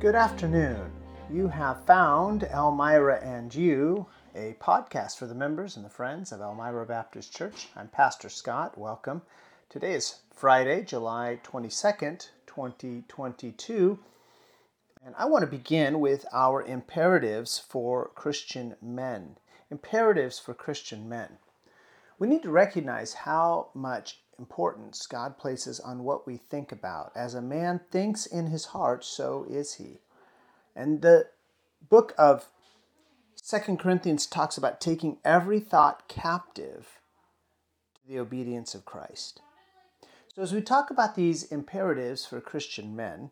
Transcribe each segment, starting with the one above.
Good afternoon. You have found Elmira and You, a podcast for the members and the friends of Elmira Baptist Church. I'm Pastor Scott. Welcome. Today is Friday, July 22nd, 2022. And I want to begin with our imperatives for Christian men. Imperatives for Christian men. We need to recognize how much importance God places on what we think about. As a man thinks in his heart, so is he. And the book of Second Corinthians talks about taking every thought captive to the obedience of Christ. So, as we talk about these imperatives for Christian men,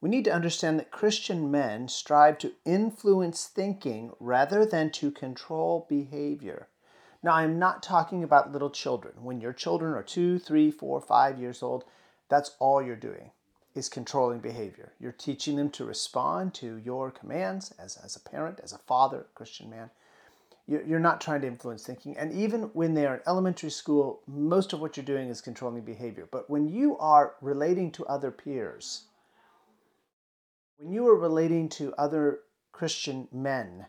we need to understand that Christian men strive to influence thinking rather than to control behavior. Now, I'm not talking about little children. When your children are two, three, four, five years old, that's all you're doing is controlling behavior. You're teaching them to respond to your commands as, as a parent, as a father, Christian man. You're not trying to influence thinking. And even when they are in elementary school, most of what you're doing is controlling behavior. But when you are relating to other peers, when you are relating to other Christian men,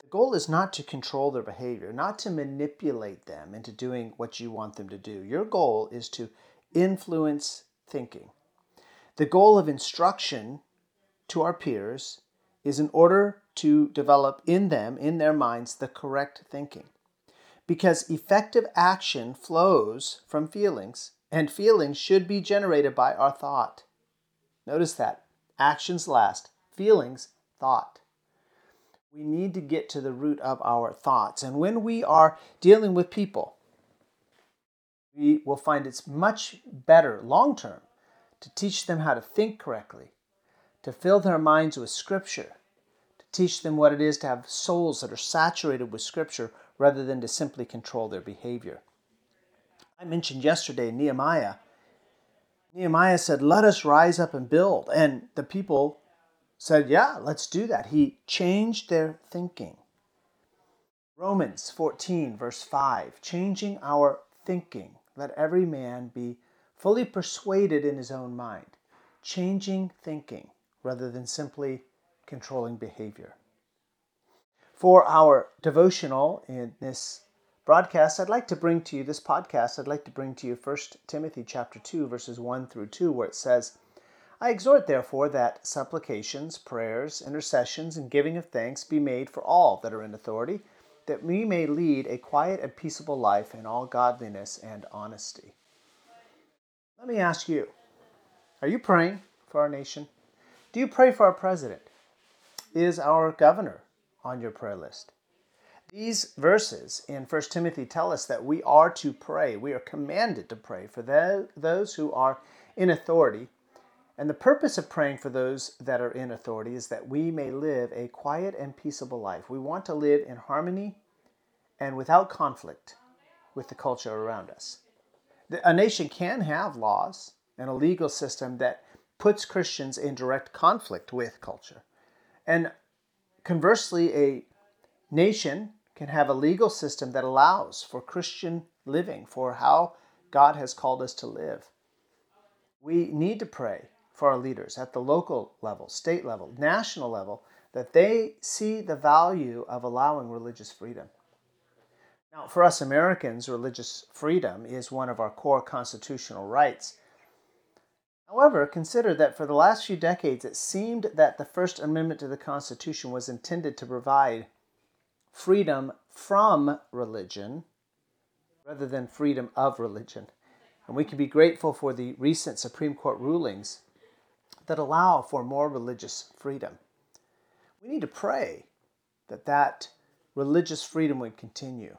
the goal is not to control their behavior, not to manipulate them into doing what you want them to do. Your goal is to influence thinking. The goal of instruction to our peers is in order to develop in them, in their minds, the correct thinking. Because effective action flows from feelings, and feelings should be generated by our thought. Notice that. Actions last, feelings, thought. We need to get to the root of our thoughts. And when we are dealing with people, we will find it's much better long term to teach them how to think correctly, to fill their minds with Scripture, to teach them what it is to have souls that are saturated with Scripture rather than to simply control their behavior. I mentioned yesterday Nehemiah. Nehemiah said, Let us rise up and build. And the people said, Yeah, let's do that. He changed their thinking. Romans 14, verse 5, changing our thinking. Let every man be fully persuaded in his own mind, changing thinking rather than simply controlling behavior. For our devotional in this broadcast, I'd like to bring to you this podcast. I'd like to bring to you 1 Timothy chapter 2 verses 1 through 2 where it says, I exhort therefore that supplications, prayers, intercessions and giving of thanks be made for all that are in authority, that we may lead a quiet and peaceable life in all godliness and honesty. Let me ask you Are you praying for our nation? Do you pray for our president? Is our governor on your prayer list? These verses in 1 Timothy tell us that we are to pray. We are commanded to pray for those who are in authority. And the purpose of praying for those that are in authority is that we may live a quiet and peaceable life. We want to live in harmony and without conflict with the culture around us a nation can have laws and a legal system that puts Christians in direct conflict with culture. And conversely, a nation can have a legal system that allows for Christian living, for how God has called us to live. We need to pray for our leaders at the local level, state level, national level, that they see the value of allowing religious freedom. Now, for us Americans, religious freedom is one of our core constitutional rights. However, consider that for the last few decades it seemed that the First Amendment to the Constitution was intended to provide freedom from religion rather than freedom of religion. And we can be grateful for the recent Supreme Court rulings that allow for more religious freedom. We need to pray that that religious freedom would continue.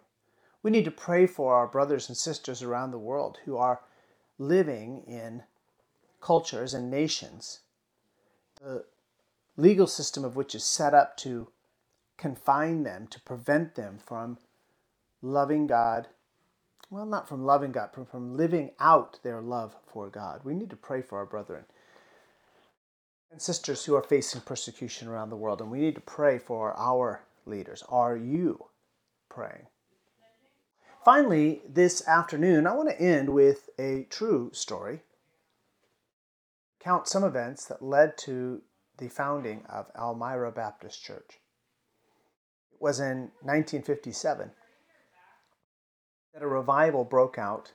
We need to pray for our brothers and sisters around the world who are living in cultures and nations, the legal system of which is set up to confine them, to prevent them from loving God. Well, not from loving God, but from living out their love for God. We need to pray for our brethren and sisters who are facing persecution around the world, and we need to pray for our leaders. Are you praying? Finally, this afternoon, I want to end with a true story. Count some events that led to the founding of Elmira Baptist Church. Was in 1957 that a revival broke out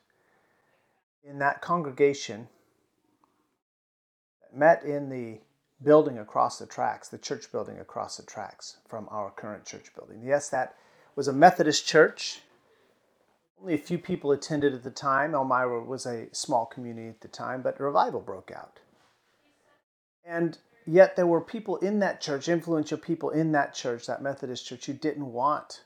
in that congregation that met in the building across the tracks, the church building across the tracks from our current church building. Yes, that was a Methodist church. Only a few people attended at the time. Elmira was a small community at the time, but revival broke out. And yet there were people in that church, influential people in that church, that Methodist church, who didn't want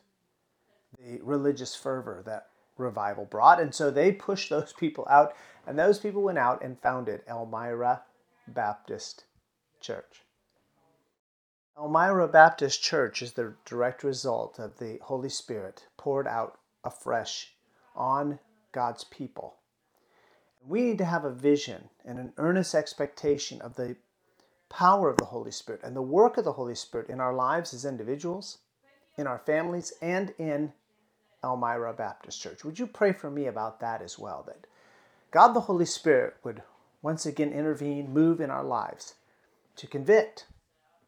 the religious fervor that revival brought. And so they pushed those people out, and those people went out and founded Elmira Baptist Church. Elmira Baptist Church is the direct result of the Holy Spirit poured out afresh on God's people. We need to have a vision and an earnest expectation of the power of the Holy Spirit and the work of the Holy Spirit in our lives as individuals, in our families, and in Elmira Baptist Church. Would you pray for me about that as well? That God the Holy Spirit would once again intervene, move in our lives to convict,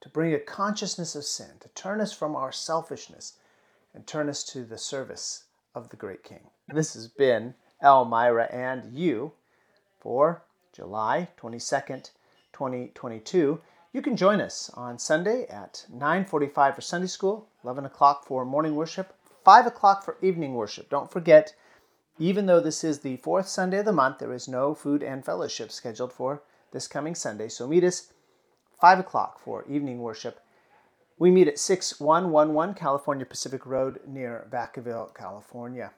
to bring a consciousness of sin, to turn us from our selfishness and turn us to the service of the great King. This has been Elmira and you for July 22nd, 2022. You can join us on Sunday at 9:45 for Sunday school, 11 o'clock for morning worship, 5 o'clock for evening worship. Don't forget, even though this is the fourth Sunday of the month, there is no food and fellowship scheduled for this coming Sunday. So meet us 5 o'clock for evening worship. We meet at 6111 California Pacific Road near Vacaville, California.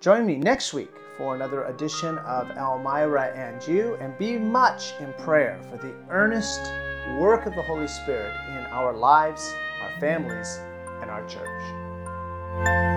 Join me next week for another edition of Elmira and You, and be much in prayer for the earnest work of the Holy Spirit in our lives, our families, and our church.